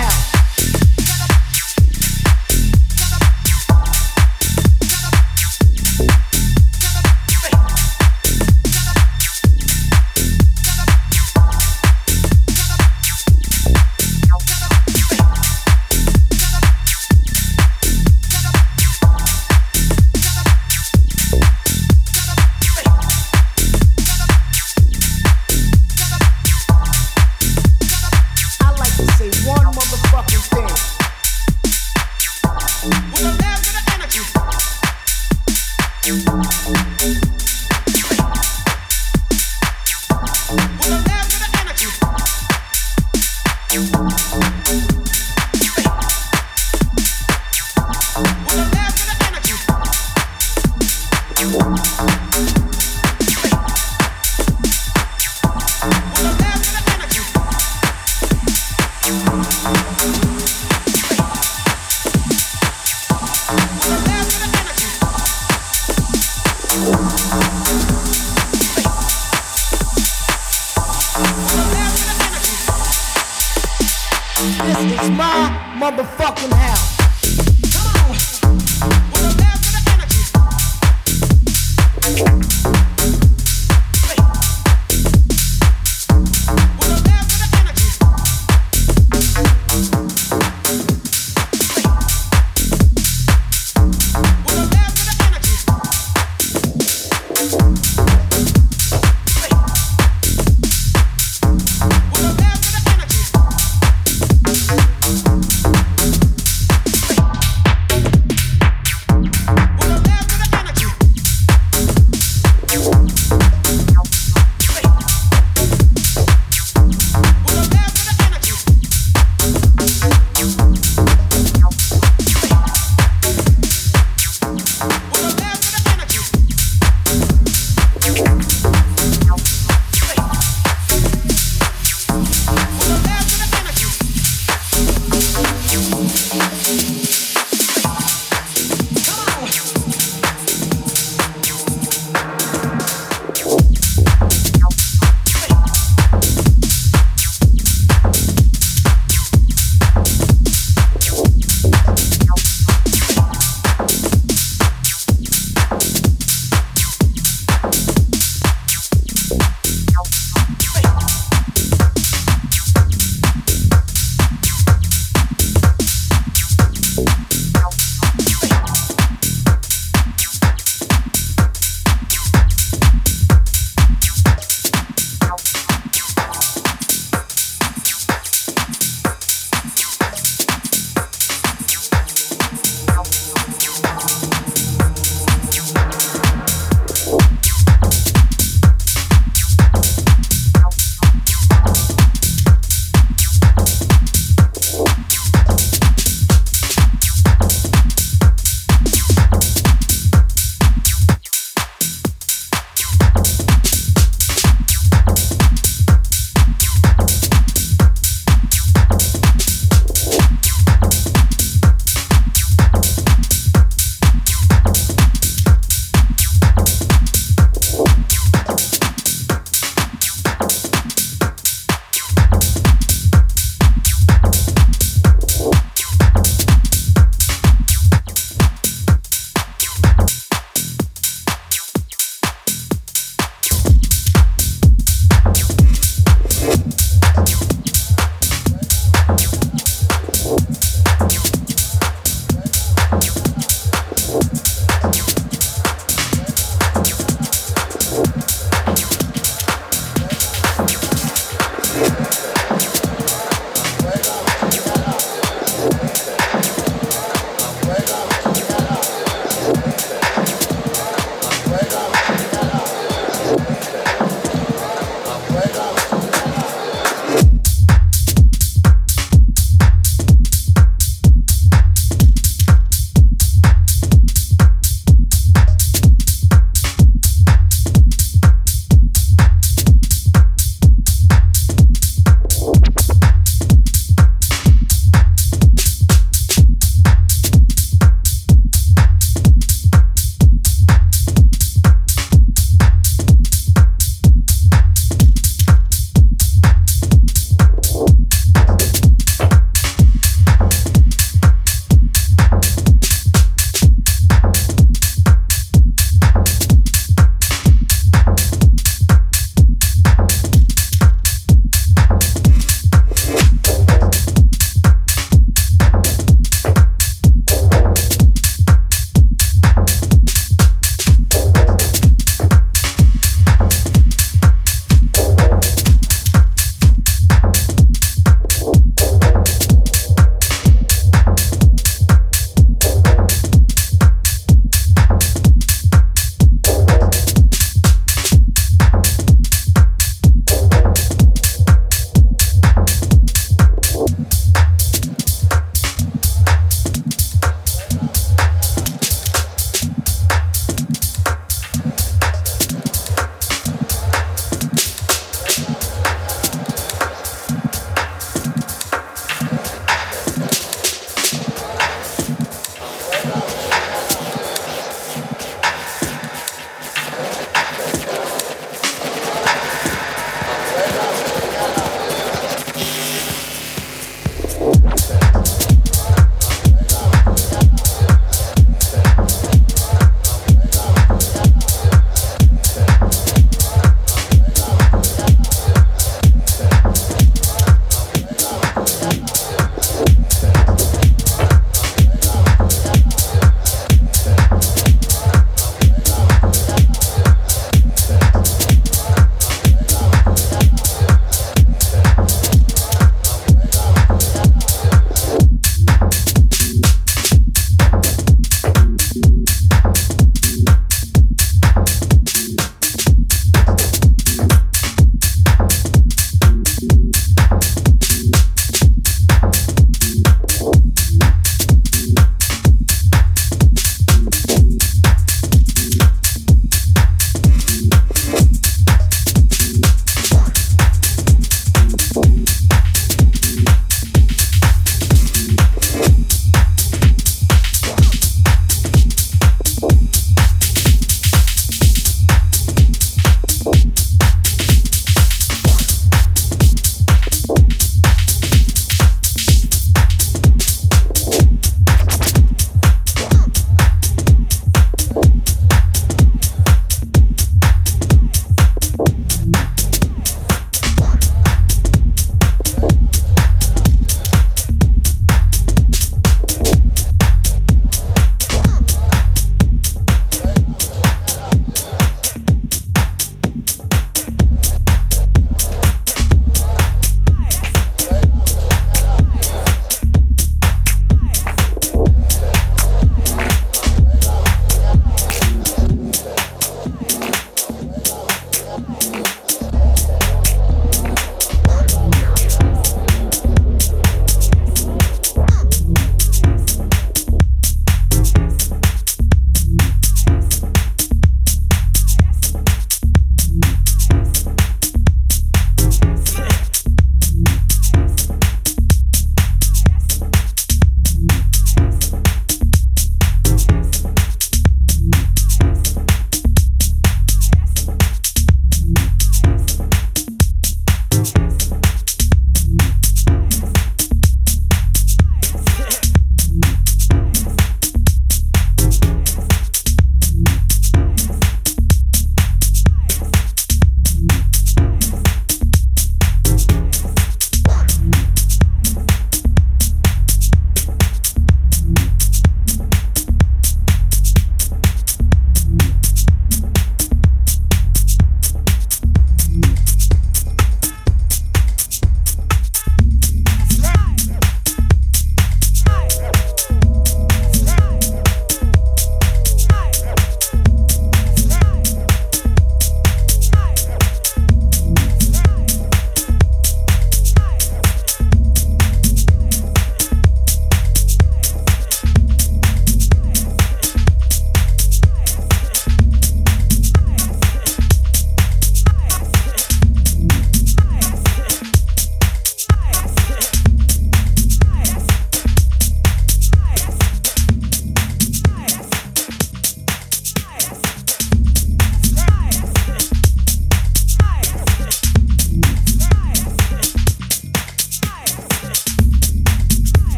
now.